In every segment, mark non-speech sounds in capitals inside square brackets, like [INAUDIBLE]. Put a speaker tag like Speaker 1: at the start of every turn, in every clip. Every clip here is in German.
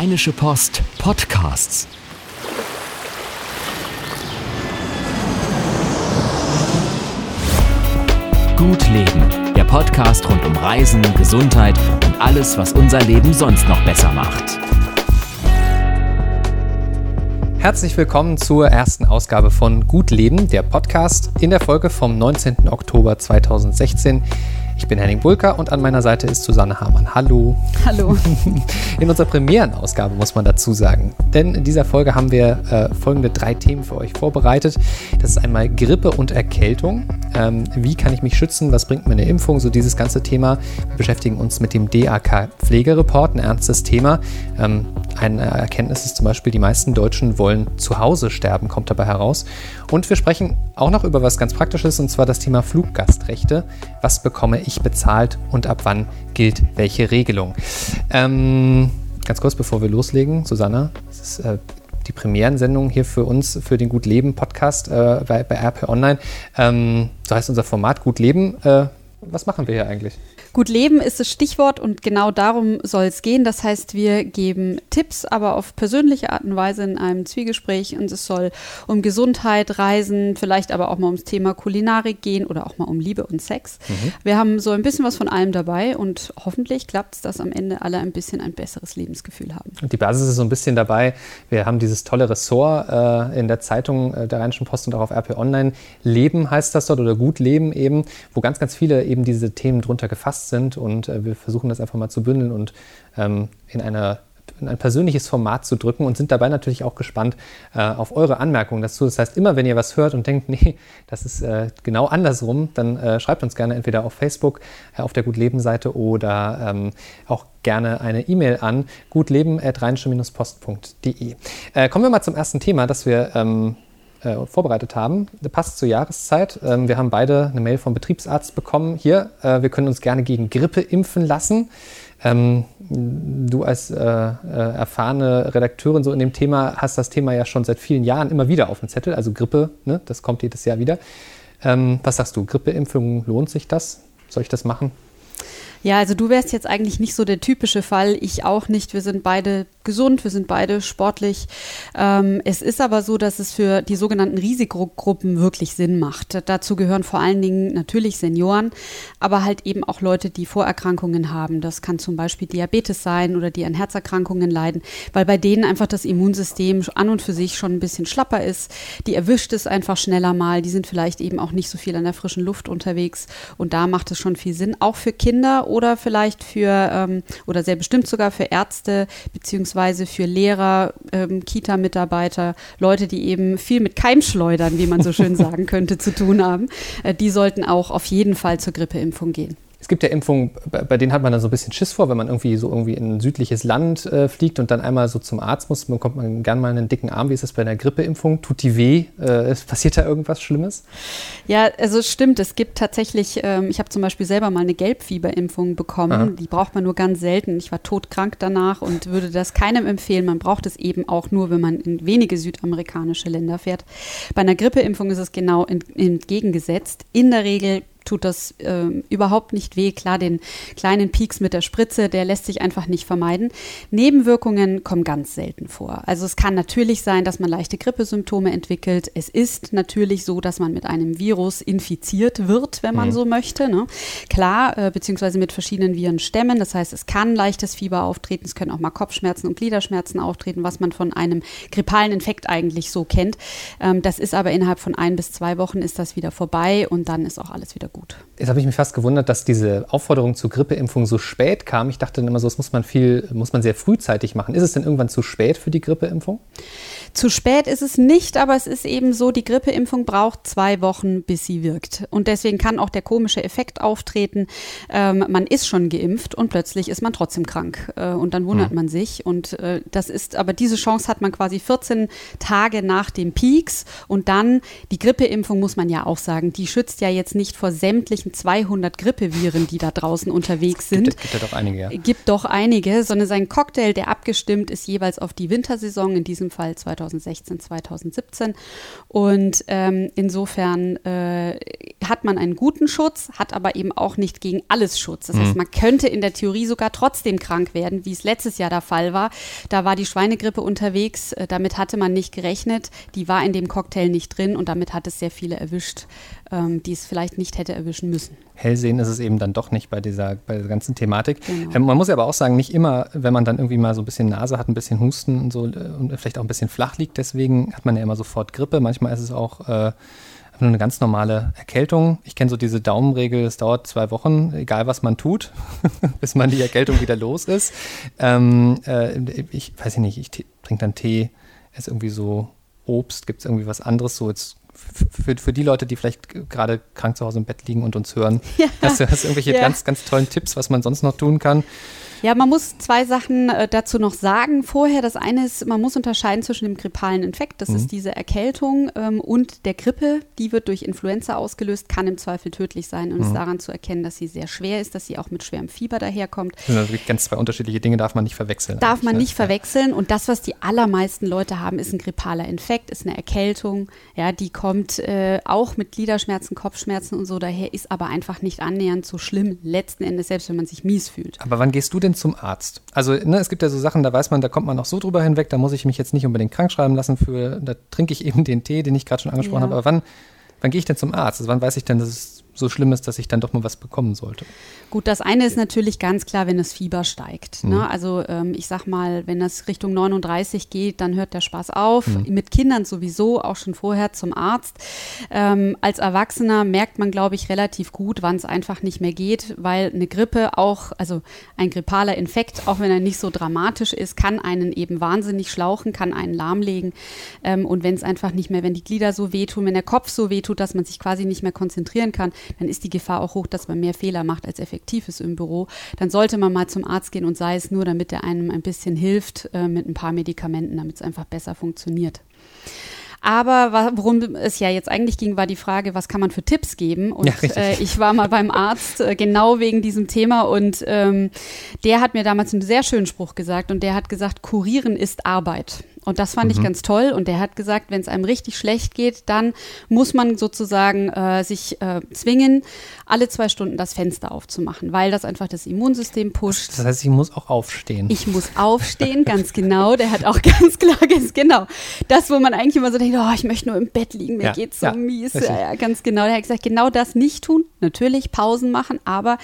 Speaker 1: Rheinische Post Podcasts. Gut Leben, der Podcast rund um Reisen, Gesundheit und alles, was unser Leben sonst noch besser macht.
Speaker 2: Herzlich willkommen zur ersten Ausgabe von Gut Leben, der Podcast in der Folge vom 19. Oktober 2016. Ich bin Henning Bulker und an meiner Seite ist Susanne Hamann. Hallo.
Speaker 3: Hallo. [LAUGHS]
Speaker 2: In unserer Premierenausgabe muss man dazu sagen. Denn in dieser Folge haben wir äh, folgende drei Themen für euch vorbereitet. Das ist einmal Grippe und Erkältung. Ähm, wie kann ich mich schützen? Was bringt mir eine Impfung? So dieses ganze Thema. Wir beschäftigen uns mit dem DAK Pflegereport, ein ernstes Thema. Ähm, eine Erkenntnis ist zum Beispiel, die meisten Deutschen wollen zu Hause sterben, kommt dabei heraus. Und wir sprechen auch noch über was ganz Praktisches, und zwar das Thema Fluggastrechte. Was bekomme ich bezahlt und ab wann gilt welche Regelung? Ähm, ganz kurz, bevor wir loslegen, Susanna, das ist äh, die Premierensendung hier für uns, für den Gut Leben Podcast äh, bei, bei RP Online. Ähm, so heißt unser Format Gut Leben. Äh, was machen wir hier eigentlich?
Speaker 3: Gut Leben ist das Stichwort und genau darum soll es gehen. Das heißt, wir geben Tipps, aber auf persönliche Art und Weise in einem Zwiegespräch und es soll um Gesundheit, Reisen, vielleicht aber auch mal ums Thema Kulinarik gehen oder auch mal um Liebe und Sex. Mhm. Wir haben so ein bisschen was von allem dabei und hoffentlich klappt es, dass am Ende alle ein bisschen ein besseres Lebensgefühl haben.
Speaker 2: Die Basis ist so ein bisschen dabei. Wir haben dieses tolle Ressort äh, in der Zeitung äh, der Rheinischen Post und auch auf RP Online. Leben heißt das dort oder Gut Leben eben, wo ganz, ganz viele eben diese Themen drunter gefasst sind und äh, wir versuchen das einfach mal zu bündeln und ähm, in, eine, in ein persönliches Format zu drücken und sind dabei natürlich auch gespannt äh, auf eure Anmerkungen dazu. Das heißt, immer wenn ihr was hört und denkt, [LAUGHS] nee, das ist äh, genau andersrum, dann äh, schreibt uns gerne entweder auf Facebook, äh, auf der Gutleben-Seite oder ähm, auch gerne eine E-Mail an gutleben.rheinische-post.de. Äh, kommen wir mal zum ersten Thema, das wir ähm, äh, vorbereitet haben. Das passt zur Jahreszeit. Ähm, wir haben beide eine Mail vom Betriebsarzt bekommen. Hier, äh, wir können uns gerne gegen Grippe impfen lassen. Ähm, du als äh, äh, erfahrene Redakteurin so in dem Thema hast das Thema ja schon seit vielen Jahren immer wieder auf dem Zettel. Also Grippe, ne, das kommt jedes Jahr wieder. Ähm, was sagst du? Grippeimpfung, lohnt sich das? Soll ich das machen?
Speaker 3: Ja, also du wärst jetzt eigentlich nicht so der typische Fall, ich auch nicht. Wir sind beide gesund, wir sind beide sportlich. Ähm, es ist aber so, dass es für die sogenannten Risikogruppen wirklich Sinn macht. Dazu gehören vor allen Dingen natürlich Senioren, aber halt eben auch Leute, die Vorerkrankungen haben. Das kann zum Beispiel Diabetes sein oder die an Herzerkrankungen leiden, weil bei denen einfach das Immunsystem an und für sich schon ein bisschen schlapper ist. Die erwischt es einfach schneller mal. Die sind vielleicht eben auch nicht so viel an der frischen Luft unterwegs. Und da macht es schon viel Sinn, auch für Kinder oder vielleicht für, ähm, oder sehr bestimmt sogar für Ärzte beziehungsweise für Lehrer, ähm, Kita-Mitarbeiter, Leute, die eben viel mit Keimschleudern, wie man so schön [LAUGHS] sagen könnte, zu tun haben. Äh, die sollten auch auf jeden Fall zur Grippeimpfung gehen.
Speaker 2: Es gibt ja Impfungen, bei denen hat man dann so ein bisschen Schiss vor, wenn man irgendwie so irgendwie in ein südliches Land äh, fliegt und dann einmal so zum Arzt muss, bekommt man gern mal einen dicken Arm. Wie ist das bei einer Grippeimpfung? Tut die weh? Äh, passiert da irgendwas Schlimmes?
Speaker 3: Ja, also stimmt. Es gibt tatsächlich, ähm, ich habe zum Beispiel selber mal eine Gelbfieberimpfung bekommen. Aha. Die braucht man nur ganz selten. Ich war todkrank danach und würde das keinem empfehlen. Man braucht es eben auch nur, wenn man in wenige südamerikanische Länder fährt. Bei einer Grippeimpfung ist es genau entgegengesetzt. In der Regel tut das äh, überhaupt nicht weh. Klar, den kleinen Pieks mit der Spritze, der lässt sich einfach nicht vermeiden. Nebenwirkungen kommen ganz selten vor. Also es kann natürlich sein, dass man leichte Grippesymptome entwickelt. Es ist natürlich so, dass man mit einem Virus infiziert wird, wenn man mhm. so möchte. Ne? Klar, äh, beziehungsweise mit verschiedenen Virenstämmen. Das heißt, es kann leichtes Fieber auftreten, es können auch mal Kopfschmerzen und Gliederschmerzen auftreten, was man von einem grippalen Infekt eigentlich so kennt. Ähm, das ist aber innerhalb von ein bis zwei Wochen ist das wieder vorbei und dann ist auch alles wieder gut gut.
Speaker 2: Jetzt habe ich mich fast gewundert, dass diese Aufforderung zur Grippeimpfung so spät kam. Ich dachte dann immer so, das muss man viel, muss man sehr frühzeitig machen. Ist es denn irgendwann zu spät für die Grippeimpfung?
Speaker 3: Zu spät ist es nicht, aber es ist eben so, die Grippeimpfung braucht zwei Wochen, bis sie wirkt. Und deswegen kann auch der komische Effekt auftreten. Ähm, man ist schon geimpft und plötzlich ist man trotzdem krank. Äh, und dann wundert mhm. man sich. Und äh, das ist, aber diese Chance hat man quasi 14 Tage nach dem Peaks. Und dann, die Grippeimpfung muss man ja auch sagen, die schützt ja jetzt nicht vor sämtlichen sämtlichen 200 Grippeviren, die da draußen unterwegs sind.
Speaker 2: Gibt, gibt ja doch einige, ja.
Speaker 3: Gibt doch einige, sondern sein Cocktail, der abgestimmt ist jeweils auf die Wintersaison, in diesem Fall 2016, 2017. Und ähm, insofern äh, hat man einen guten Schutz, hat aber eben auch nicht gegen alles Schutz. Das heißt, mhm. man könnte in der Theorie sogar trotzdem krank werden, wie es letztes Jahr der Fall war. Da war die Schweinegrippe unterwegs, äh, damit hatte man nicht gerechnet. Die war in dem Cocktail nicht drin und damit hat es sehr viele erwischt, ähm, die es vielleicht nicht hätte erwischen müssen.
Speaker 2: Hellsehen ist es eben dann doch nicht bei dieser, bei dieser ganzen Thematik. Genau. Ähm, man muss ja aber auch sagen, nicht immer, wenn man dann irgendwie mal so ein bisschen Nase hat, ein bisschen Husten und so äh, und vielleicht auch ein bisschen flach liegt, deswegen hat man ja immer sofort Grippe. Manchmal ist es auch äh, nur eine ganz normale Erkältung. Ich kenne so diese Daumenregel, es dauert zwei Wochen, egal was man tut, [LAUGHS] bis man die Erkältung wieder los ist. Ähm, äh, ich weiß nicht, ich trinke dann Tee, esse irgendwie so Obst, gibt es irgendwie was anderes, so jetzt für, für die Leute, die vielleicht gerade krank zu Hause im Bett liegen und uns hören, ja. hast, du, hast irgendwelche ja. ganz, ganz tollen Tipps, was man sonst noch tun kann?
Speaker 3: Ja, man muss zwei Sachen äh, dazu noch sagen vorher. Das eine ist, man muss unterscheiden zwischen dem grippalen Infekt, das mhm. ist diese Erkältung, ähm, und der Grippe. Die wird durch Influenza ausgelöst, kann im Zweifel tödlich sein und mhm. ist daran zu erkennen, dass sie sehr schwer ist, dass sie auch mit schwerem Fieber daherkommt.
Speaker 2: Also ganz zwei unterschiedliche Dinge darf man nicht verwechseln.
Speaker 3: Darf man nicht ja. verwechseln. Und das, was die allermeisten Leute haben, ist ein grippaler Infekt, ist eine Erkältung. Ja, die kommt äh, auch mit Gliederschmerzen, Kopfschmerzen und so daher, ist aber einfach nicht annähernd so schlimm letzten Endes, selbst wenn man sich mies fühlt.
Speaker 2: Aber wann gehst du denn denn zum Arzt? Also ne, es gibt ja so Sachen, da weiß man, da kommt man auch so drüber hinweg, da muss ich mich jetzt nicht unbedingt krank schreiben lassen für, da trinke ich [LAUGHS] eben den Tee, den ich gerade schon angesprochen ja. habe. Aber wann, wann gehe ich denn zum Arzt? Also wann weiß ich denn, dass es so schlimm ist, dass ich dann doch mal was bekommen sollte.
Speaker 3: Gut, das eine ist natürlich ganz klar, wenn das Fieber steigt. Ne? Mhm. Ne? Also ähm, ich sag mal, wenn das Richtung 39 geht, dann hört der Spaß auf. Mhm. Mit Kindern sowieso, auch schon vorher zum Arzt. Ähm, als Erwachsener merkt man, glaube ich, relativ gut, wann es einfach nicht mehr geht, weil eine Grippe auch, also ein grippaler Infekt, auch wenn er nicht so dramatisch ist, kann einen eben wahnsinnig schlauchen, kann einen lahmlegen. Ähm, und wenn es einfach nicht mehr, wenn die Glieder so wehtun, wenn der Kopf so wehtut, dass man sich quasi nicht mehr konzentrieren kann, dann ist die Gefahr auch hoch, dass man mehr Fehler macht, als effektiv ist im Büro. Dann sollte man mal zum Arzt gehen und sei es nur, damit er einem ein bisschen hilft äh, mit ein paar Medikamenten, damit es einfach besser funktioniert. Aber worum es ja jetzt eigentlich ging, war die Frage, was kann man für Tipps geben? Und ja, äh, ich war mal beim Arzt äh, genau wegen diesem Thema und ähm, der hat mir damals einen sehr schönen Spruch gesagt und der hat gesagt, kurieren ist Arbeit. Und das fand mhm. ich ganz toll. Und der hat gesagt, wenn es einem richtig schlecht geht, dann muss man sozusagen äh, sich äh, zwingen, alle zwei Stunden das Fenster aufzumachen, weil das einfach das Immunsystem pusht.
Speaker 2: Das heißt, ich muss auch aufstehen.
Speaker 3: Ich muss aufstehen, ganz genau. Der hat auch [LAUGHS] ganz klar, ganz genau. Das, wo man eigentlich immer so denkt, oh, ich möchte nur im Bett liegen, mir ja, geht's so ja, mies. Ja, ja, ganz genau. Der hat gesagt, genau das nicht tun. Natürlich Pausen machen, aber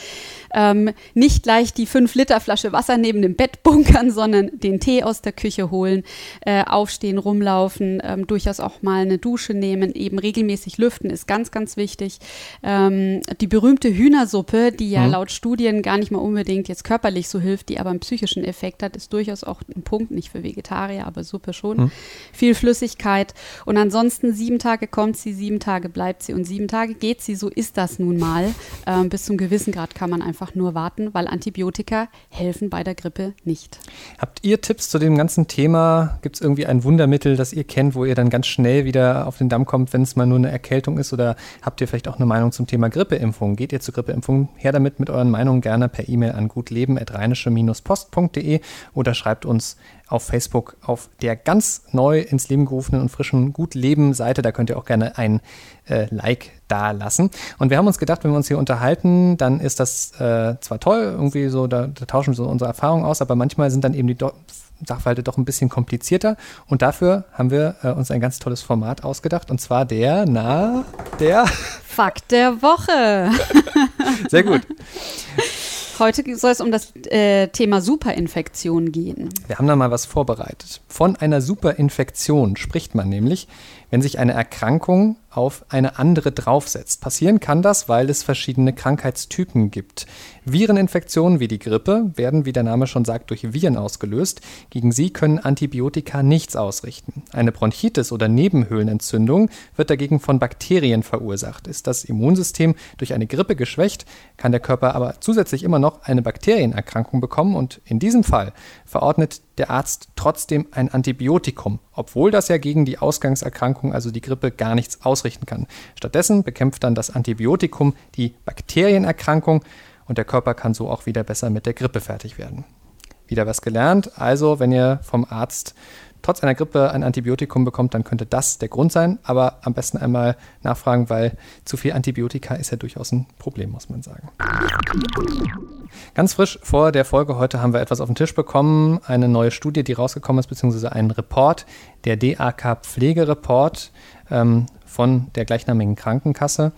Speaker 3: ähm, nicht gleich die 5-Liter-Flasche Wasser neben dem Bett bunkern, sondern den Tee aus der Küche holen, äh, aufstehen, rumlaufen, ähm, durchaus auch mal eine Dusche nehmen, eben regelmäßig lüften ist ganz, ganz wichtig. Ähm, die berühmte Hühnersuppe, die ja mhm. laut Studien gar nicht mal unbedingt jetzt körperlich so hilft, die aber einen psychischen Effekt hat, ist durchaus auch ein Punkt, nicht für Vegetarier, aber Suppe schon. Mhm. Viel Flüssigkeit und ansonsten sieben Tage kommt sie, sieben Tage bleibt sie und sieben Tage geht sie, so ist das nun mal. Ähm, bis zum gewissen Grad kann man einfach nur warten, weil Antibiotika helfen bei der Grippe nicht.
Speaker 2: Habt ihr Tipps zu dem ganzen Thema? Gibt es irgendwie ein Wundermittel, das ihr kennt, wo ihr dann ganz schnell wieder auf den Damm kommt, wenn es mal nur eine Erkältung ist? Oder habt ihr vielleicht auch eine Meinung zum Thema Grippeimpfung? Geht ihr zur Grippeimpfung? Her damit mit euren Meinungen gerne per E-Mail an gutleben.rheinische-post.de oder schreibt uns auf Facebook auf der ganz neu ins Leben gerufenen und frischen Gut Leben Seite. Da könnt ihr auch gerne ein äh, Like da lassen. Und wir haben uns gedacht, wenn wir uns hier unterhalten, dann ist das äh, zwar toll, irgendwie so, da, da, tauschen wir so unsere Erfahrungen aus, aber manchmal sind dann eben die Do Sachverhalte doch ein bisschen komplizierter. Und dafür haben wir äh, uns ein ganz tolles Format ausgedacht. Und zwar der, na, der
Speaker 3: Fakt der Woche. [LAUGHS]
Speaker 2: Sehr gut.
Speaker 3: Heute soll es um das äh, Thema Superinfektion gehen.
Speaker 2: Wir haben da mal was vorbereitet. Von einer Superinfektion spricht man nämlich, wenn sich eine Erkrankung auf eine andere draufsetzt. Passieren kann das, weil es verschiedene Krankheitstypen gibt. Vireninfektionen wie die Grippe werden, wie der Name schon sagt, durch Viren ausgelöst. Gegen sie können Antibiotika nichts ausrichten. Eine Bronchitis oder Nebenhöhlenentzündung wird dagegen von Bakterien verursacht. Ist das Immunsystem durch eine Grippe geschwächt, kann der Körper aber zusätzlich immer noch eine Bakterienerkrankung bekommen und in diesem Fall verordnet der Arzt trotzdem ein Antibiotikum, obwohl das ja gegen die Ausgangserkrankung, also die Grippe, gar nichts ausrichten kann. Stattdessen bekämpft dann das Antibiotikum die Bakterienerkrankung und der Körper kann so auch wieder besser mit der Grippe fertig werden. Wieder was gelernt. Also, wenn ihr vom Arzt trotz einer Grippe ein Antibiotikum bekommt, dann könnte das der Grund sein. Aber am besten einmal nachfragen, weil zu viel Antibiotika ist ja durchaus ein Problem, muss man sagen. Ganz frisch vor der Folge heute haben wir etwas auf den Tisch bekommen, eine neue Studie, die rausgekommen ist, beziehungsweise einen Report, der DAK Pflegereport ähm, von der gleichnamigen Krankenkasse.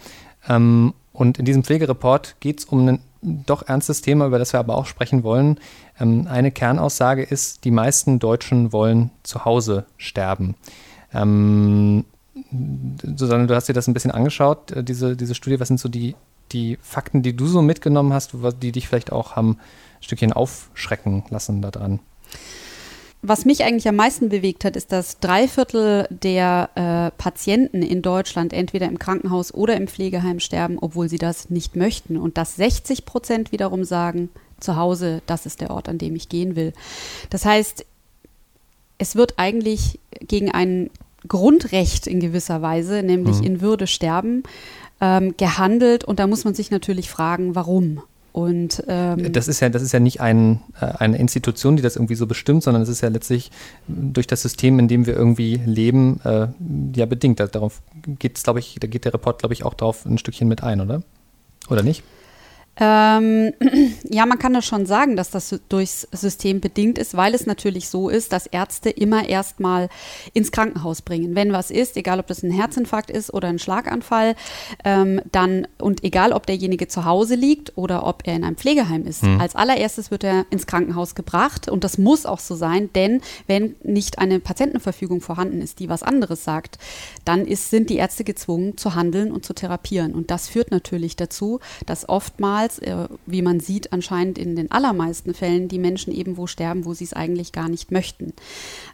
Speaker 2: Ähm, und in diesem Pflegereport geht es um ein doch ernstes Thema, über das wir aber auch sprechen wollen. Ähm, eine Kernaussage ist, die meisten Deutschen wollen zu Hause sterben. Ähm, Susanne, du hast dir das ein bisschen angeschaut, äh, diese, diese Studie. Was sind so die, die Fakten, die du so mitgenommen hast, die dich vielleicht auch haben ein Stückchen aufschrecken lassen daran?
Speaker 3: Was mich eigentlich am meisten bewegt hat, ist, dass drei Viertel der äh, Patienten in Deutschland entweder im Krankenhaus oder im Pflegeheim sterben, obwohl sie das nicht möchten. Und dass 60 Prozent wiederum sagen, zu Hause, das ist der Ort, an dem ich gehen will. Das heißt, es wird eigentlich gegen ein Grundrecht in gewisser Weise, nämlich mhm. in Würde sterben, ähm, gehandelt. Und da muss man sich natürlich fragen, warum. Und,
Speaker 2: ähm, das ist ja, das ist ja nicht ein, äh, eine Institution, die das irgendwie so bestimmt, sondern es ist ja letztlich durch das System, in dem wir irgendwie leben, äh, ja bedingt. Darauf geht es, glaube ich, da geht der Report, glaube ich, auch darauf ein Stückchen mit ein, oder? Oder nicht?
Speaker 3: Ähm, [CLEARS THROAT] ja, man kann das schon sagen, dass das durchs System bedingt ist, weil es natürlich so ist, dass Ärzte immer erstmal ins Krankenhaus bringen. Wenn was ist, egal ob das ein Herzinfarkt ist oder ein Schlaganfall, ähm, dann und egal ob derjenige zu Hause liegt oder ob er in einem Pflegeheim ist, mhm. als allererstes wird er ins Krankenhaus gebracht und das muss auch so sein, denn wenn nicht eine Patientenverfügung vorhanden ist, die was anderes sagt, dann ist, sind die Ärzte gezwungen zu handeln und zu therapieren und das führt natürlich dazu, dass oftmals oftmals, äh, wie man sieht, anscheinend in den allermeisten Fällen die Menschen eben wo sterben, wo sie es eigentlich gar nicht möchten.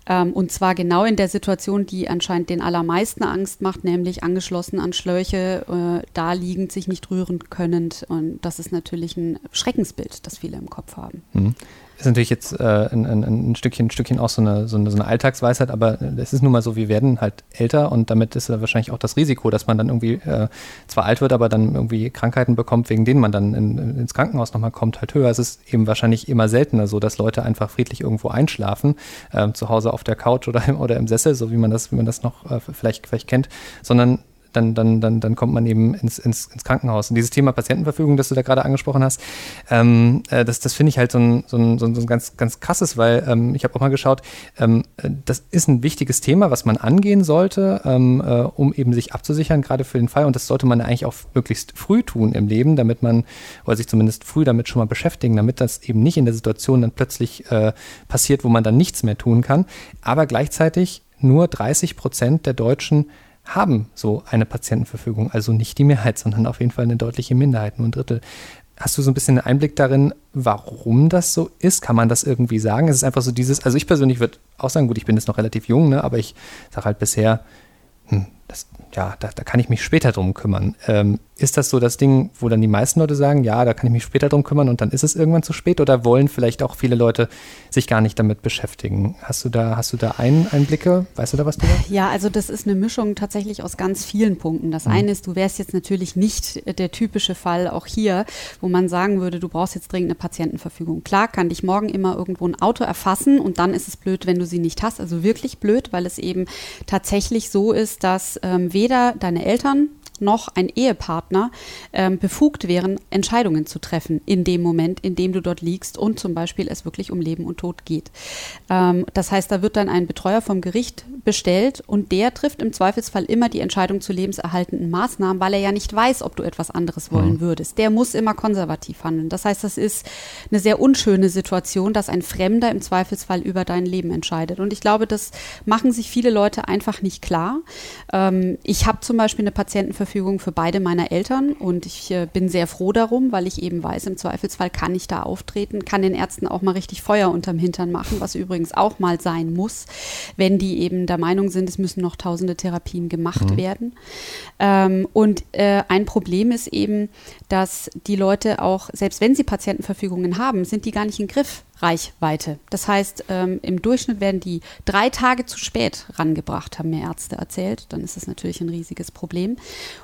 Speaker 3: Ähm, und zwar genau in der Situation, die anscheinend den allermeisten Angst macht, nämlich angeschlossen an Schläuche, äh, da liegend, sich nicht rühren können. Und das ist natürlich ein Schreckensbild, das viele im Kopf haben.
Speaker 2: Mhm ist natürlich jetzt äh, ein, ein, ein, Stückchen, ein Stückchen auch so eine, so, eine, so eine Alltagsweisheit, aber es ist nun mal so, wir werden halt älter und damit ist da wahrscheinlich auch das Risiko, dass man dann irgendwie äh, zwar alt wird, aber dann irgendwie Krankheiten bekommt, wegen denen man dann in, ins Krankenhaus nochmal kommt, halt höher. Es ist eben wahrscheinlich immer seltener so, dass Leute einfach friedlich irgendwo einschlafen, äh, zu Hause auf der Couch oder im, [LAUGHS] oder im Sessel, so wie man das, wie man das noch äh, vielleicht, vielleicht kennt, sondern dann, dann, dann, dann kommt man eben ins, ins, ins Krankenhaus. Und dieses Thema Patientenverfügung, das du da gerade angesprochen hast, ähm, äh, das, das finde ich halt so ein, so ein, so ein ganz, ganz krasses, weil ähm, ich habe auch mal geschaut, ähm, äh, das ist ein wichtiges Thema, was man angehen sollte, ähm, äh, um eben sich abzusichern, gerade für den Fall. Und das sollte man eigentlich auch möglichst früh tun im Leben, damit man, oder sich zumindest früh damit schon mal beschäftigen, damit das eben nicht in der Situation dann plötzlich äh, passiert, wo man dann nichts mehr tun kann. Aber gleichzeitig nur 30 Prozent der Deutschen haben so eine Patientenverfügung. Also nicht die Mehrheit, sondern auf jeden Fall eine deutliche Minderheit, nur ein Drittel. Hast du so ein bisschen einen Einblick darin, warum das so ist? Kann man das irgendwie sagen? Es ist einfach so dieses, also ich persönlich würde auch sagen, gut, ich bin jetzt noch relativ jung, ne, aber ich sage halt bisher, hm, das, ja, da, da, kann ich mich später drum kümmern. Ähm, ist das so das Ding, wo dann die meisten Leute sagen, ja, da kann ich mich später drum kümmern und dann ist es irgendwann zu spät oder wollen vielleicht auch viele Leute sich gar nicht damit beschäftigen? Hast du da, hast du da ein, Einblicke? Weißt du da was drüber?
Speaker 3: Ja, also das ist eine Mischung tatsächlich aus ganz vielen Punkten. Das mhm. eine ist, du wärst jetzt natürlich nicht der typische Fall auch hier, wo man sagen würde, du brauchst jetzt dringend eine Patientenverfügung. Klar kann dich morgen immer irgendwo ein Auto erfassen und dann ist es blöd, wenn du sie nicht hast. Also wirklich blöd, weil es eben tatsächlich so ist, dass ähm, weder deine Eltern noch ein Ehepartner ähm, befugt wären, Entscheidungen zu treffen in dem Moment, in dem du dort liegst und zum Beispiel es wirklich um Leben und Tod geht. Ähm, das heißt, da wird dann ein Betreuer vom Gericht bestellt und der trifft im Zweifelsfall immer die Entscheidung zu lebenserhaltenden Maßnahmen, weil er ja nicht weiß, ob du etwas anderes wollen mhm. würdest. Der muss immer konservativ handeln. Das heißt, das ist eine sehr unschöne Situation, dass ein Fremder im Zweifelsfall über dein Leben entscheidet. Und ich glaube, das machen sich viele Leute einfach nicht klar. Ähm, ich habe zum Beispiel eine Patientenverfügung Verfügung für beide meiner Eltern und ich äh, bin sehr froh darum, weil ich eben weiß, im Zweifelsfall kann ich da auftreten, kann den Ärzten auch mal richtig Feuer unterm Hintern machen, was übrigens auch mal sein muss, wenn die eben der Meinung sind, es müssen noch tausende Therapien gemacht mhm. werden. Ähm, und äh, ein Problem ist eben, dass die Leute auch, selbst wenn sie Patientenverfügungen haben, sind die gar nicht in Griff Reichweite. Das heißt, ähm, im Durchschnitt werden die drei Tage zu spät rangebracht, haben mir Ärzte erzählt. Dann ist das natürlich ein riesiges Problem.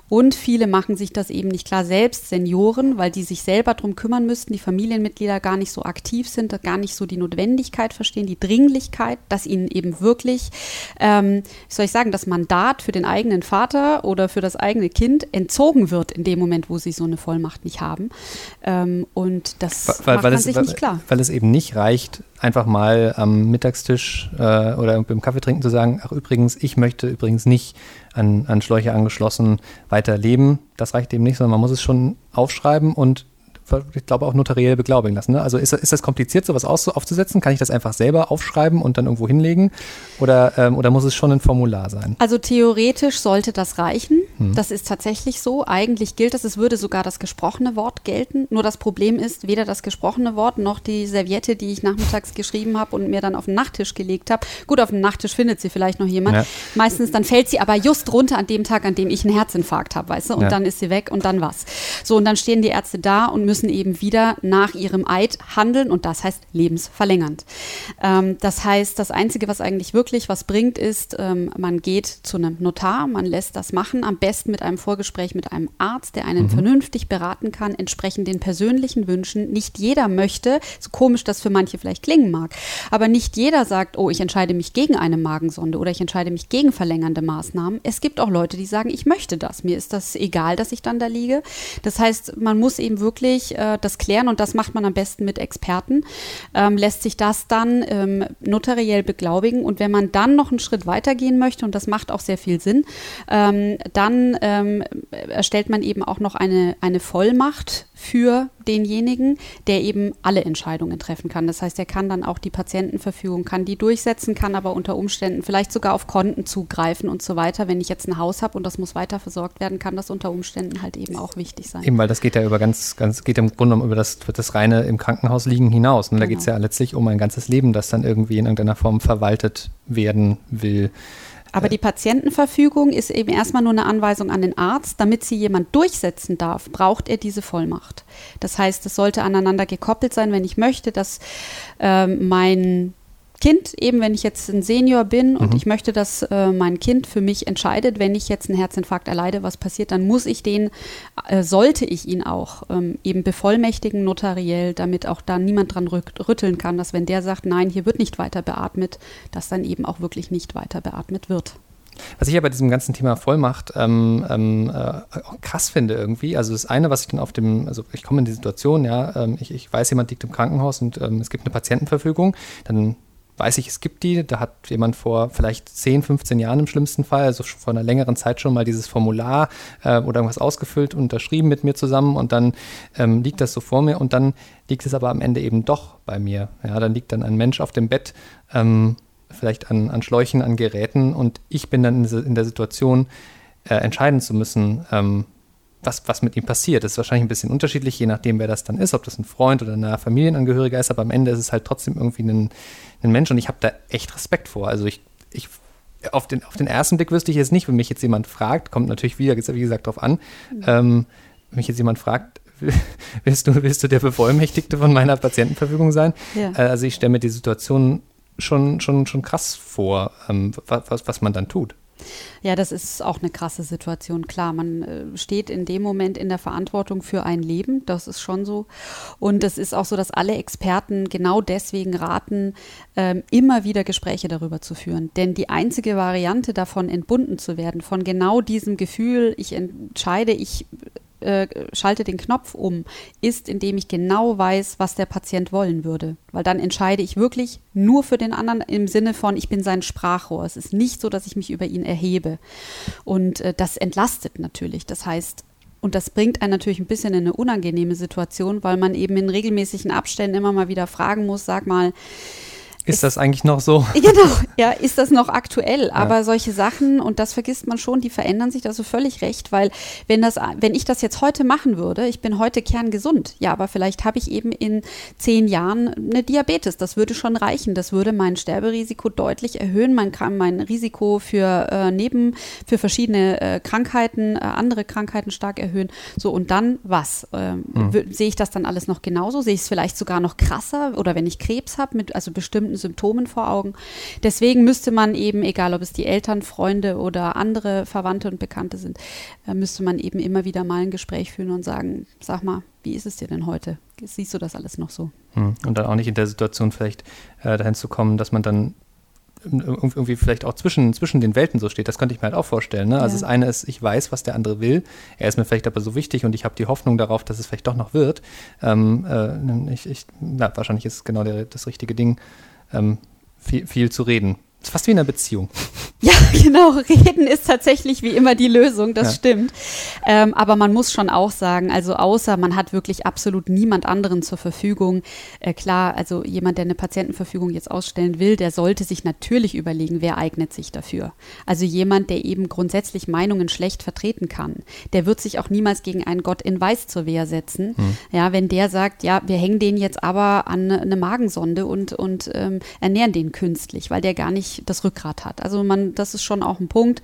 Speaker 3: Und viele machen sich das eben nicht klar selbst, Senioren, weil die sich selber darum kümmern müssten, die Familienmitglieder gar nicht so aktiv sind, gar nicht so die Notwendigkeit verstehen, die Dringlichkeit, dass ihnen eben wirklich, ähm, wie soll ich sagen, das Mandat für den eigenen Vater oder für das eigene Kind entzogen wird in dem Moment, wo sie so eine Vollmacht nicht haben. Ähm, und das
Speaker 2: weil,
Speaker 3: macht
Speaker 2: weil
Speaker 3: man
Speaker 2: es,
Speaker 3: sich
Speaker 2: weil,
Speaker 3: nicht klar.
Speaker 2: Weil es eben nicht reicht, einfach mal am Mittagstisch äh, oder beim Kaffee trinken zu sagen, ach übrigens, ich möchte übrigens nicht an, an Schläuche angeschlossen weiter leben. Das reicht eben nicht, sondern man muss es schon aufschreiben und ich glaube auch notariell beglaubigen lassen. Ne? Also ist, ist das kompliziert, sowas aus, aufzusetzen? Kann ich das einfach selber aufschreiben und dann irgendwo hinlegen? Oder, ähm, oder muss es schon ein Formular sein?
Speaker 3: Also theoretisch sollte das reichen. Hm. Das ist tatsächlich so. Eigentlich gilt das, es würde sogar das gesprochene Wort gelten. Nur das Problem ist, weder das gesprochene Wort noch die Serviette, die ich nachmittags geschrieben habe und mir dann auf den Nachttisch gelegt habe. Gut, auf dem Nachttisch findet sie vielleicht noch jemand. Ja. Meistens dann fällt sie aber just runter an dem Tag, an dem ich einen Herzinfarkt habe, weißt du? Und ja. dann ist sie weg und dann was. So, und dann stehen die Ärzte da und müssen eben wieder nach ihrem Eid handeln und das heißt lebensverlängernd. Ähm, das heißt, das Einzige, was eigentlich wirklich was bringt, ist, ähm, man geht zu einem Notar, man lässt das machen, am besten mit einem Vorgespräch mit einem Arzt, der einen mhm. vernünftig beraten kann, entsprechend den persönlichen Wünschen. Nicht jeder möchte, so komisch das für manche vielleicht klingen mag, aber nicht jeder sagt, oh, ich entscheide mich gegen eine Magensonde oder ich entscheide mich gegen verlängernde Maßnahmen. Es gibt auch Leute, die sagen, ich möchte das. Mir ist das egal, dass ich dann da liege. Das heißt, man muss eben wirklich äh, das klären und das macht man am besten mit Experten. Ähm, lässt sich das dann ähm, notariell beglaubigen und wenn man dann noch einen Schritt weitergehen möchte, und das macht auch sehr viel Sinn, ähm, dann ähm, erstellt man eben auch noch eine, eine Vollmacht für denjenigen, der eben alle Entscheidungen treffen kann. Das heißt, er kann dann auch die Patientenverfügung, kann die durchsetzen, kann aber unter Umständen vielleicht sogar auf Konten zugreifen und so weiter. Wenn ich jetzt ein Haus habe und das muss weiter versorgt werden, kann das unter Umständen halt eben auch wichtig sein.
Speaker 2: Eben, weil das geht ja über ganz, ganz, geht im Grunde über das, das reine im Krankenhaus liegen hinaus. Und genau. da geht es ja letztlich um ein ganzes Leben, das dann irgendwie in irgendeiner Form verwaltet werden will.
Speaker 3: Aber die Patientenverfügung ist eben erstmal nur eine Anweisung an den Arzt. Damit sie jemand durchsetzen darf, braucht er diese Vollmacht. Das heißt, es sollte aneinander gekoppelt sein, wenn ich möchte, dass ähm, mein Kind, eben wenn ich jetzt ein Senior bin und mhm. ich möchte, dass äh, mein Kind für mich entscheidet, wenn ich jetzt einen Herzinfarkt erleide, was passiert, dann muss ich den, äh, sollte ich ihn auch ähm, eben bevollmächtigen notariell, damit auch da niemand dran rütteln kann, dass wenn der sagt, nein, hier wird nicht weiter beatmet, dass dann eben auch wirklich nicht weiter beatmet wird.
Speaker 2: Was ich ja bei diesem ganzen Thema Vollmacht ähm, ähm, äh, krass finde irgendwie, also das eine, was ich dann auf dem, also ich komme in die Situation, ja, ähm, ich, ich, weiß, jemand liegt im Krankenhaus und ähm, es gibt eine Patientenverfügung, dann weiß ich, es gibt die. Da hat jemand vor vielleicht 10, 15 Jahren im schlimmsten Fall, also vor einer längeren Zeit schon mal dieses Formular äh, oder irgendwas ausgefüllt, unterschrieben mit mir zusammen und dann ähm, liegt das so vor mir und dann liegt es aber am Ende eben doch bei mir. Ja, dann liegt dann ein Mensch auf dem Bett, ähm, vielleicht an, an Schläuchen, an Geräten und ich bin dann in, in der Situation, äh, entscheiden zu müssen, ähm, was, was mit ihm passiert. Das ist wahrscheinlich ein bisschen unterschiedlich, je nachdem, wer das dann ist, ob das ein Freund oder ein Familienangehöriger ist, aber am Ende ist es halt trotzdem irgendwie ein, ein Mensch und ich habe da echt Respekt vor. Also ich, ich auf den, auf den ersten Blick wüsste ich jetzt nicht, wenn mich jetzt jemand fragt, kommt natürlich wieder, wie gesagt, drauf an, ähm, wenn mich jetzt jemand fragt, [LAUGHS] willst du, willst du der Bevollmächtigte von meiner Patientenverfügung sein? Ja. Äh, also ich stelle mir die Situation schon, schon, schon krass vor, ähm, was, was man dann tut.
Speaker 3: Ja, das ist auch eine krasse Situation. Klar, man äh, steht in dem Moment in der Verantwortung für ein Leben. Das ist schon so. Und es ist auch so, dass alle Experten genau deswegen raten, ähm, immer wieder Gespräche darüber zu führen. Denn die einzige Variante davon, entbunden zu werden, von genau diesem Gefühl, ich entscheide, ich äh, schalte den Knopf um, ist, indem ich genau weiß, was der Patient wollen würde. Weil dann entscheide ich wirklich nur für den anderen im Sinne von, ich bin sein Sprachrohr. Es ist nicht so, dass ich mich über ihn erhebe. Und äh, das entlastet natürlich. Das heißt, und das bringt einen natürlich ein bisschen in eine unangenehme Situation, weil man eben in regelmäßigen Abständen immer mal wieder fragen muss, sag mal,
Speaker 2: ist das eigentlich noch so? [LAUGHS]
Speaker 3: Genau, ja, ist das noch aktuell? Aber ja. solche Sachen, und das vergisst man schon, die verändern sich, da du völlig recht, weil wenn, das, wenn ich das jetzt heute machen würde, ich bin heute kerngesund, ja, aber vielleicht habe ich eben in zehn Jahren eine Diabetes, das würde schon reichen, das würde mein Sterberisiko deutlich erhöhen, mein, mein Risiko für äh, Neben, für verschiedene äh, Krankheiten, äh, andere Krankheiten stark erhöhen. So, und dann was? Ähm, hm. Sehe ich das dann alles noch genauso? Sehe ich es vielleicht sogar noch krasser? Oder wenn ich Krebs habe, mit also bestimmten Symptomen vor Augen. Deswegen müsste man eben, egal ob es die Eltern, Freunde oder andere Verwandte und Bekannte sind, äh, müsste man eben immer wieder mal ein Gespräch führen und sagen, sag mal, wie ist es dir denn heute? Siehst du das alles noch so?
Speaker 2: Hm. Und dann auch nicht in der Situation vielleicht äh, dahin zu kommen, dass man dann irgendwie vielleicht auch zwischen, zwischen den Welten so steht. Das könnte ich mir halt auch vorstellen. Ne? Also ja. das eine ist, ich weiß, was der andere will. Er ist mir vielleicht aber so wichtig und ich habe die Hoffnung darauf, dass es vielleicht doch noch wird. Ähm, äh, ich, ich, na, wahrscheinlich ist es genau der, das richtige Ding, ähm, viel, viel zu reden. Ist fast wie in einer Beziehung. [LAUGHS]
Speaker 3: Ja, genau. Reden ist tatsächlich wie immer die Lösung, das ja. stimmt. Ähm, aber man muss schon auch sagen, also außer man hat wirklich absolut niemand anderen zur Verfügung. Äh, klar, also jemand, der eine Patientenverfügung jetzt ausstellen will, der sollte sich natürlich überlegen, wer eignet sich dafür. Also jemand, der eben grundsätzlich Meinungen schlecht vertreten kann, der wird sich auch niemals gegen einen Gott in Weiß zur Wehr setzen. Hm. Ja, wenn der sagt, ja, wir hängen den jetzt aber an eine Magensonde und, und ähm, ernähren den künstlich, weil der gar nicht nicht das Rückgrat hat. Also man, das ist schon auch ein Punkt.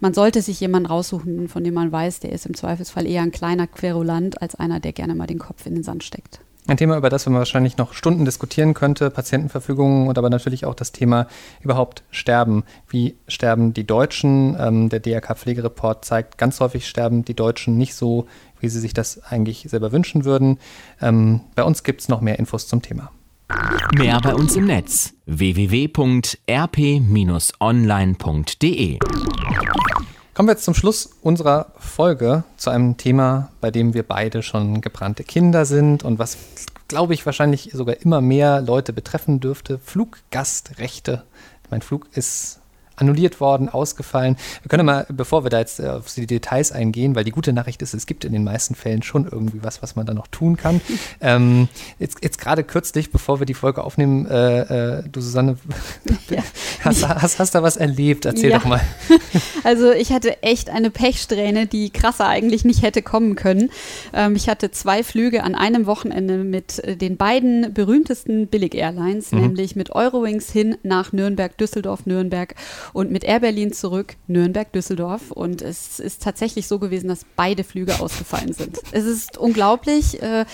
Speaker 3: Man sollte sich jemanden raussuchen, von dem man weiß, der ist im Zweifelsfall eher ein kleiner Querulant als einer, der gerne mal den Kopf in den Sand steckt.
Speaker 2: Ein Thema, über das man wahrscheinlich noch Stunden diskutieren könnte, Patientenverfügungen und aber natürlich auch das Thema überhaupt Sterben. Wie sterben die Deutschen? Ähm, der DRK-Pflegereport zeigt, ganz häufig sterben die Deutschen nicht so, wie sie sich das eigentlich selber wünschen würden. Ähm, bei uns gibt es noch mehr Infos zum Thema.
Speaker 1: Mehr bei uns im Netz www.rp-online.de.
Speaker 2: Kommen wir jetzt zum Schluss unserer Folge zu einem Thema, bei dem wir beide schon gebrannte Kinder sind und was, glaube ich, wahrscheinlich sogar immer mehr Leute betreffen dürfte. Fluggastrechte. Mein Flug ist annulliert worden, ausgefallen. Wir können mal, bevor wir da jetzt äh, auf die Details eingehen, weil die gute Nachricht ist, es gibt in den meisten Fällen schon irgendwie was, was man da noch tun kann. [LAUGHS] ähm, jetzt jetzt gerade kürzlich, bevor wir die Folge aufnehmen, äh, äh, du Susanne, [LAUGHS] ja. [LAUGHS] hast, hast, hast da was erlebt? Erzähl ja. doch mal.
Speaker 3: also ich hatte echt eine Pechsträhne, die krasser eigentlich nicht hätte kommen können. Ähm, ich hatte zwei Flüge an einem Wochenende mit äh, den beiden berühmtesten Billig-Airlines, mhm. nämlich mit Eurowings hin nach Nürnberg, Düsseldorf, Nürnberg und mit Air Berlin zurück Nürnberg, Düsseldorf. Und es ist tatsächlich so gewesen, dass beide Flüge ausgefallen sind. [LAUGHS] Es ist unglaublich, äh,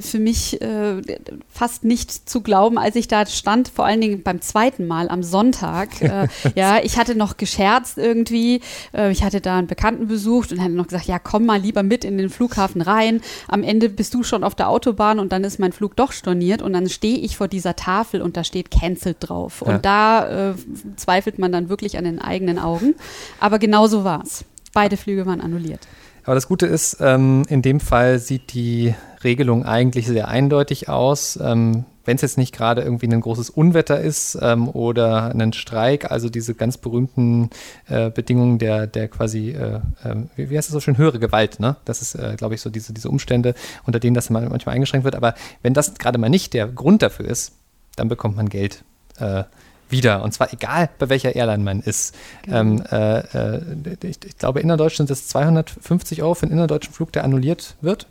Speaker 3: für mich äh, fast nicht zu glauben, als ich da stand, vor allen Dingen beim zweiten Mal am Sonntag. [LAUGHS] Äh, ja, ich hatte noch gescherzt irgendwie. Äh, ich hatte da einen Bekannten besucht und hatte noch gesagt, ja, komm mal lieber mit in den Flughafen rein. Am Ende bist du schon auf der Autobahn und dann ist mein Flug doch storniert und dann stehe ich vor dieser Tafel und da steht cancelled drauf. Und ja. da äh, zweifelt man dann wirklich an den eigenen Augen. Aber genau so war es. Beide Flüge waren annulliert.
Speaker 2: Aber das Gute ist, ähm, in dem Fall sieht die Regelung eigentlich sehr eindeutig aus. Ähm, Wenn es jetzt nicht gerade irgendwie ein großes Unwetter ist ähm, oder ein Streik, also diese ganz berühmten äh, Bedingungen der, der quasi, äh, äh, wie, heißt das so schön, höhere Gewalt, ne? Das ist, äh, glaube ich, so diese, diese Umstände, unter denen das manchmal eingeschränkt wird. Aber wenn das gerade mal nicht der Grund dafür ist, dann bekommt man Geld äh, wieder. Und zwar egal, bei welcher Airline man ist. Genau. Ähm, äh, äh, ich, ich, glaube, innerdeutsch sind es 250 Euro für einen innerdeutschen Flug, der annulliert wird.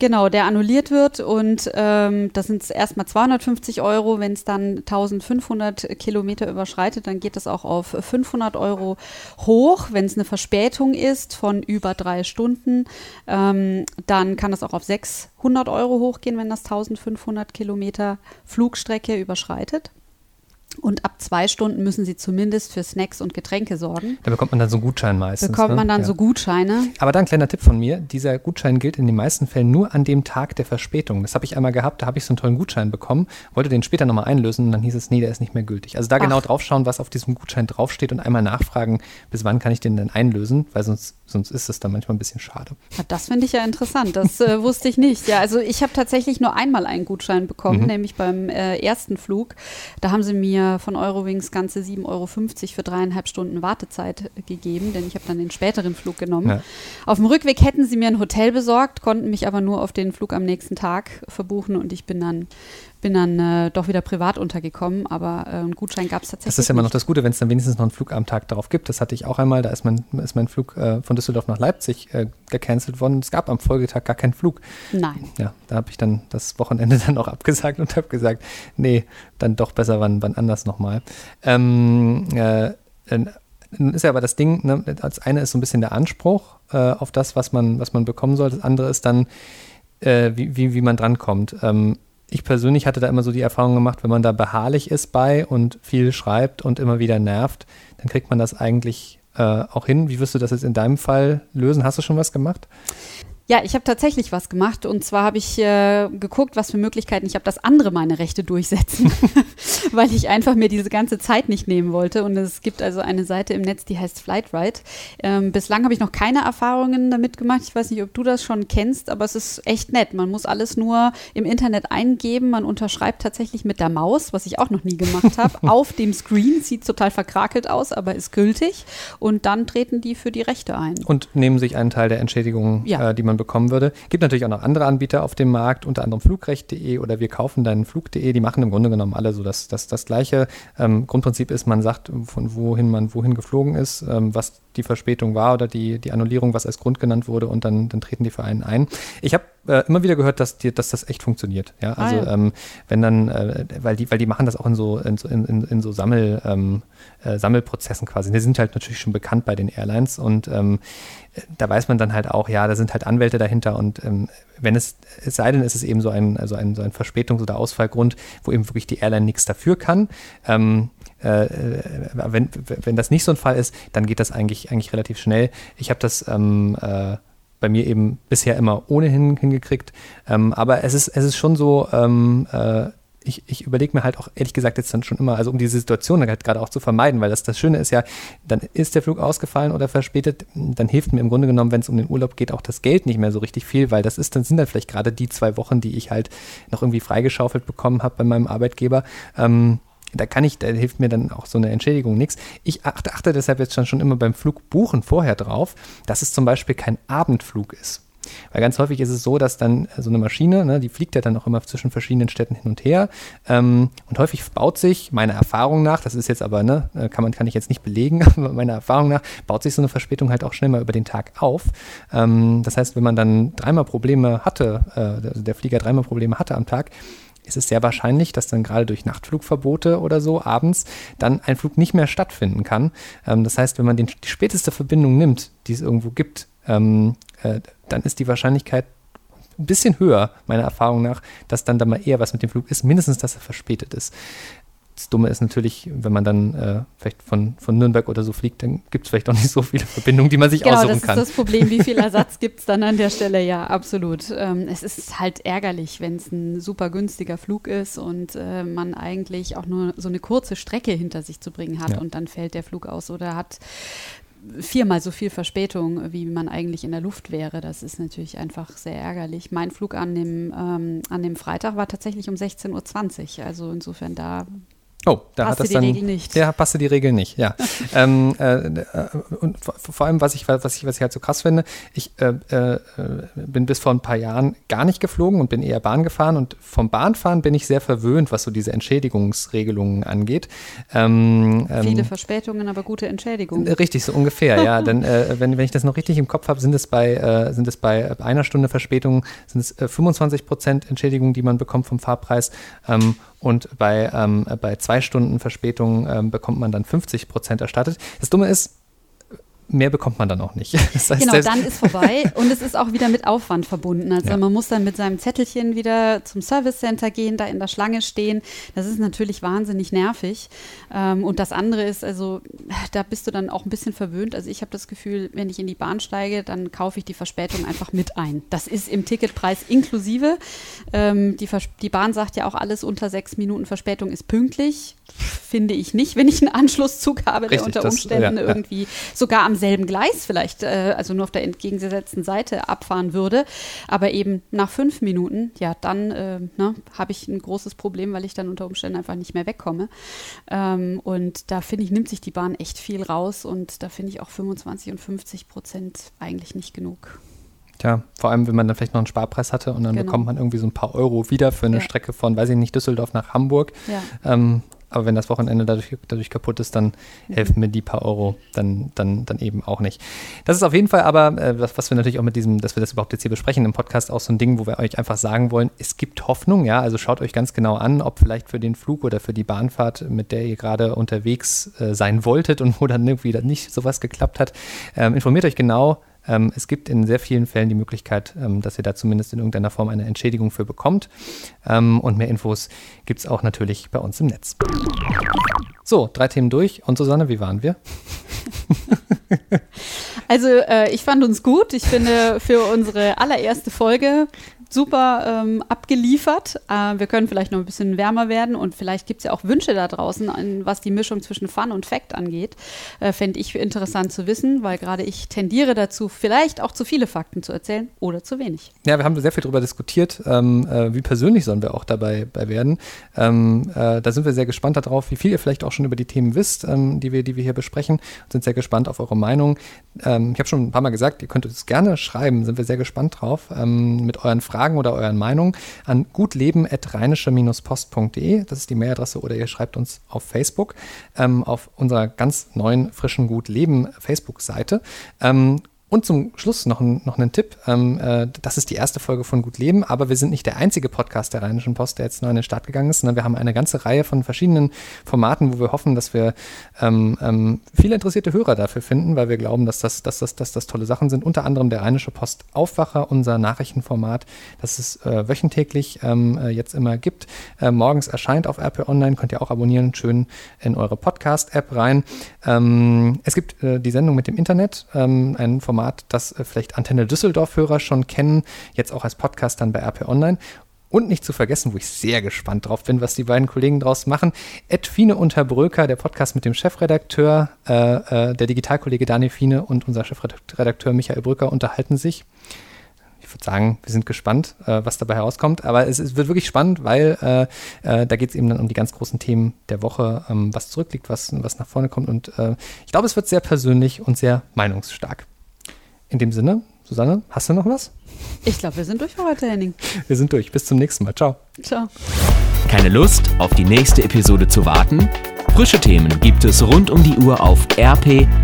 Speaker 3: Genau, der annulliert wird und ähm, das sind erstmal 250 Euro. Wenn es dann 1500 Kilometer überschreitet, dann geht es auch auf 500 Euro hoch. Wenn es eine Verspätung ist von über drei Stunden, ähm, dann kann es auch auf 600 Euro hochgehen, wenn das 1500 Kilometer Flugstrecke überschreitet. Und ab zwei Stunden müssen sie zumindest für Snacks und Getränke sorgen.
Speaker 2: Da bekommt man dann so einen Gutschein meistens.
Speaker 3: Bekommt man dann ja. so Gutscheine.
Speaker 2: Aber dann ein kleiner Tipp von mir: Dieser Gutschein gilt in den meisten Fällen nur an dem Tag der Verspätung. Das habe ich einmal gehabt, da habe ich so einen tollen Gutschein bekommen, wollte den später nochmal einlösen und dann hieß es, nee, der ist nicht mehr gültig. Also da Ach. genau drauf schauen, was auf diesem Gutschein draufsteht und einmal nachfragen, bis wann kann ich den denn einlösen, weil sonst, sonst ist es dann manchmal ein bisschen schade.
Speaker 3: Ja, das finde ich ja interessant. Das äh, [LAUGHS] wusste ich nicht. Ja, also ich habe tatsächlich nur einmal einen Gutschein bekommen, mhm. nämlich beim äh, ersten Flug. Da haben sie mir mir von Eurowings ganze 7,50 Euro für dreieinhalb Stunden Wartezeit gegeben, denn ich habe dann den späteren Flug genommen. Ja. Auf dem Rückweg hätten sie mir ein Hotel besorgt, konnten mich aber nur auf den Flug am nächsten Tag verbuchen und ich bin dann bin dann äh, doch wieder privat untergekommen, aber äh, einen Gutschein gab es tatsächlich.
Speaker 2: Das ist ja immer noch das Gute, wenn es dann wenigstens noch einen Flug am Tag darauf gibt. Das hatte ich auch einmal, da ist mein, ist mein Flug äh, von Düsseldorf nach Leipzig äh, gecancelt worden. Es gab am Folgetag gar keinen Flug.
Speaker 3: Nein.
Speaker 2: Ja, da habe ich dann das Wochenende [LAUGHS] dann auch abgesagt und habe gesagt, nee, dann doch besser wann, wann anders nochmal. Ähm, äh, ist ja aber das Ding, ne, das eine ist so ein bisschen der Anspruch äh, auf das, was man, was man bekommen soll. Das andere ist dann, wie, wie, wie man drankommt. Ähm, ich persönlich hatte da immer so die Erfahrung gemacht, wenn man da beharrlich ist bei und viel schreibt und immer wieder nervt, dann kriegt man das eigentlich äh, auch hin. Wie wirst du das jetzt in deinem Fall lösen? Hast du schon was gemacht?
Speaker 3: Ja, ich habe tatsächlich was gemacht und zwar habe ich äh, geguckt, was für Möglichkeiten ich habe, dass andere meine Rechte durchsetzen, [LAUGHS] weil ich einfach mir diese ganze Zeit nicht nehmen wollte. Und es gibt also eine Seite im Netz, die heißt Flightride. Ähm, bislang habe ich noch keine Erfahrungen damit gemacht. Ich weiß nicht, ob du das schon kennst, aber es ist echt nett. Man muss alles nur im Internet eingeben. Man unterschreibt tatsächlich mit der Maus, was ich auch noch nie gemacht habe, [LAUGHS] auf dem Screen. Sieht total verkrakelt aus, aber ist gültig. Und dann treten die für die Rechte ein.
Speaker 2: Und nehmen sich einen Teil der Entschädigung, ja. äh, die man bekommen würde. Gibt natürlich auch noch andere Anbieter auf dem Markt, unter anderem flugrecht.de oder wir kaufen deinen Flug.de. Die machen im Grunde genommen alle so das, das, das gleiche. Ähm, Grundprinzip ist, man sagt, von wohin man wohin geflogen ist, ähm, was die Verspätung war oder die, die Annullierung, was als Grund genannt wurde und dann, dann treten die Vereine ein. Ich habe äh, immer wieder gehört, dass, die, dass das echt funktioniert. Ja, also ah, ja. Ähm, wenn dann, äh, weil die, weil die machen das auch in so, in, in, in so Sammel, ähm, äh, Sammelprozessen quasi. Die sind halt natürlich schon bekannt bei den Airlines und ähm, da weiß man dann halt auch, ja, da sind halt Anwälte dahinter und ähm, wenn es, es sei denn, ist es eben so ein, also ein, so ein Verspätungs- oder Ausfallgrund, wo eben wirklich die Airline nichts dafür kann. Ähm, äh, wenn, wenn das nicht so ein Fall ist, dann geht das eigentlich, eigentlich relativ schnell. Ich habe das ähm, äh, bei mir eben bisher immer ohnehin hingekriegt. Ähm, aber es ist, es ist schon so, ähm, äh, ich, ich überlege mir halt auch ehrlich gesagt jetzt dann schon immer, also um diese Situation halt gerade auch zu vermeiden, weil das, das Schöne ist ja, dann ist der Flug ausgefallen oder verspätet, dann hilft mir im Grunde genommen, wenn es um den Urlaub geht, auch das Geld nicht mehr so richtig viel, weil das ist, dann sind dann vielleicht gerade die zwei Wochen, die ich halt noch irgendwie freigeschaufelt bekommen habe bei meinem Arbeitgeber. Ähm, da kann ich, da hilft mir dann auch so eine Entschädigung nichts. Ich achte, achte deshalb jetzt schon, schon immer beim Flugbuchen vorher drauf, dass es zum Beispiel kein Abendflug ist. Weil ganz häufig ist es so, dass dann so eine Maschine, ne, die fliegt ja dann auch immer zwischen verschiedenen Städten hin und her. Ähm, und häufig baut sich, meiner Erfahrung nach, das ist jetzt aber, ne, äh, kann, man, kann ich jetzt nicht belegen, [LAUGHS] aber meiner Erfahrung nach, baut sich so eine Verspätung halt auch schnell mal über den Tag auf. Ähm, das heißt, wenn man dann dreimal Probleme hatte, äh, also der Flieger dreimal Probleme hatte am Tag, ist es sehr wahrscheinlich, dass dann gerade durch Nachtflugverbote oder so abends dann ein Flug nicht mehr stattfinden kann. Ähm, das heißt, wenn man den, die späteste Verbindung nimmt, die es irgendwo gibt, ähm, äh, dann ist die Wahrscheinlichkeit ein bisschen höher, meiner Erfahrung nach, dass dann da mal eher was mit dem Flug ist, mindestens, dass er verspätet ist. Das Dumme ist natürlich, wenn man dann äh, vielleicht von, von Nürnberg oder so fliegt, dann gibt es vielleicht auch nicht so viele Verbindungen, die man sich genau, aussuchen kann.
Speaker 3: Genau, das ist das Problem. Wie viel [LAUGHS] Ersatz gibt es dann an der Stelle? Ja, absolut. Ähm, es ist halt ärgerlich, wenn es ein super günstiger Flug ist und äh, man eigentlich auch nur so eine kurze Strecke hinter sich zu bringen hat ja. und dann fällt der Flug aus oder hat viermal so viel Verspätung, wie man eigentlich in der Luft wäre. Das ist natürlich einfach sehr ärgerlich. Mein Flug an dem, ähm, an dem Freitag war tatsächlich um 16.20 Uhr. Also insofern da
Speaker 2: Oh, da passte hat das die dann, Regel nicht. Ja, passte die Regel nicht, ja. [LAUGHS] ähm, äh, äh, und vor, allem, was ich, was, ich, was ich halt so krass finde, ich äh, äh, bin bis vor ein paar Jahren gar nicht geflogen und bin eher Bahn gefahren und vom Bahnfahren bin ich sehr verwöhnt, was so diese Entschädigungsregelungen angeht.
Speaker 3: Ähm, ähm Viele Verspätungen, aber gute Entschädigungen.
Speaker 2: Richtig, so ungefähr, ja. [LAUGHS] Denn äh, wenn, wenn ich das noch richtig im Kopf habe, sind es bei, äh, sind es bei einer Stunde Verspätung sind es 25 Prozent Entschädigung, die man bekommt vom Fahrpreis. Ähm, und bei, ähm, bei zwei Stunden Verspätung ähm, bekommt man dann 50 Prozent erstattet. Das Dumme ist, mehr bekommt man dann auch nicht. [LAUGHS]
Speaker 3: Das heißt, genau, dann ist vorbei und es ist auch wieder mit Aufwand verbunden. Also ja. man muss dann mit seinem Zettelchen wieder zum Service Center gehen, da in der Schlange stehen. Das ist natürlich wahnsinnig nervig. Ähm, und das andere ist, also da bist du dann auch ein bisschen verwöhnt. Also ich habe das Gefühl, wenn ich in die Bahn steige, dann kaufe ich die Verspätung einfach mit ein. Das ist im Ticketpreis inklusive. Ähm, die, die Bahn sagt ja auch, alles unter sechs Minuten Verspätung ist pünktlich finde ich nicht, wenn ich einen Anschlusszug habe, der unter Umständen das, ja, irgendwie sogar am selben Gleis vielleicht, äh, also nur auf der entgegengesetzten Seite abfahren würde. Aber eben nach fünf Minuten, ja, dann äh, ne, habe ich ein großes Problem, weil ich dann unter Umständen einfach nicht mehr wegkomme. Ähm, und da finde ich, nimmt sich die Bahn echt viel raus und da finde ich auch 25 und 50 Prozent eigentlich nicht genug.
Speaker 2: Tja, vor allem, wenn man dann vielleicht noch einen Sparpreis hatte und dann genau. bekommt man irgendwie so ein paar Euro wieder für eine ja. Strecke von, weiß ich nicht, Düsseldorf nach Hamburg. Ja. Ähm, aber wenn das Wochenende dadurch, dadurch kaputt ist, dann mhm. helfen mir die paar Euro dann, dann, dann eben auch nicht. Das ist auf jeden Fall aber, äh, was, was wir natürlich auch mit diesem, dass wir das überhaupt jetzt hier besprechen im Podcast, auch so ein Ding, wo wir euch einfach sagen wollen, es gibt Hoffnung, ja, also schaut euch ganz genau an, ob vielleicht für den Flug oder für die Bahnfahrt, mit der ihr gerade unterwegs äh, sein wolltet und wo dann irgendwie dann nicht sowas geklappt hat, ähm, informiert euch genau, ähm, es gibt in sehr vielen Fällen die Möglichkeit, ähm, dass ihr da zumindest in irgendeiner Form eine Entschädigung für bekommt. Ähm, und mehr Infos gibt es auch natürlich bei uns im Netz. So, drei Themen durch. Und Susanne, wie waren wir? [LAUGHS]
Speaker 3: Also äh, ich fand uns gut. Ich finde für unsere allererste Folge super ähm, abgeliefert. Äh, wir können vielleicht noch ein bisschen wärmer werden und vielleicht gibt es ja auch Wünsche da draußen, an, was die Mischung zwischen Fun und Fact angeht. Äh, Fände ich interessant zu wissen, weil gerade ich tendiere dazu, vielleicht auch zu viele Fakten zu erzählen oder zu wenig.
Speaker 2: Ja, wir haben sehr viel darüber diskutiert, ähm, äh, wie persönlich sollen wir auch dabei werden. Ähm, äh, da sind wir sehr gespannt darauf, wie viel ihr vielleicht auch schon über die Themen wisst, ähm, die, wir, die wir hier besprechen. Und sind sehr gespannt auf eure Meinung. Ähm, ich habe schon ein paar Mal gesagt, ihr könnt es gerne schreiben, sind wir sehr gespannt drauf ähm, mit euren Fragen Fragen oder euren Meinungen an gutleben.rheinische-post.de. Das ist die Mailadresse oder ihr schreibt uns auf Facebook ähm, auf unserer ganz neuen, frischen Gut Leben Facebook-Seite. Ähm, und zum Schluss noch noch einen Tipp. Ähm, äh, das ist die erste Folge von Gut Leben, aber wir sind nicht der einzige Podcast der Rheinischen Post, der jetzt neu in den Start gegangen ist, sondern wir haben eine ganze Reihe von verschiedenen Formaten, wo wir hoffen, dass wir ähm, ähm, viele interessierte Hörer dafür finden, weil wir glauben, dass das, dass, das, dass das tolle Sachen sind. Unter anderem der Rheinische Post Aufwacher, unser Nachrichtenformat, das es äh, wöchentlich ähm, äh, jetzt immer gibt. Äh, morgens erscheint auf RP Online, könnt ihr auch abonnieren, schön in eure Podcast-App rein. Ähm, es gibt äh, die Sendung mit dem Internet, ähm, ein Format, Format, das äh, vielleicht Antenne Düsseldorf-Hörer schon kennen, jetzt auch als Podcast dann bei RP Online. Und nicht zu vergessen, wo ich sehr gespannt drauf bin, was die beiden Kollegen draus machen. Ed Fiene und Herr Bröker, der Podcast mit dem Chefredakteur, äh, äh, der Digitalkollege Daniel Fiene und unser Chefredakteur Michael Bröker unterhalten sich. Ich würde sagen, wir sind gespannt, äh, was dabei herauskommt. Aber es, es wird wirklich spannend, weil äh, äh, da geht es eben dann um die ganz großen Themen der Woche, ähm, was zurückliegt, was, was nach vorne kommt. Und ich glaube, es wird sehr persönlich und sehr meinungsstark. In dem Sinne, Susanne, hast du noch was?
Speaker 3: Ich glaube, wir sind durch für heute, Henning. [LAUGHS]
Speaker 2: Wir sind durch. Bis zum nächsten Mal. Ciao.
Speaker 3: Ciao.
Speaker 1: Keine Lust, auf die nächste Episode zu warten? Frische Themen gibt es rund um die Uhr auf rp-online.de.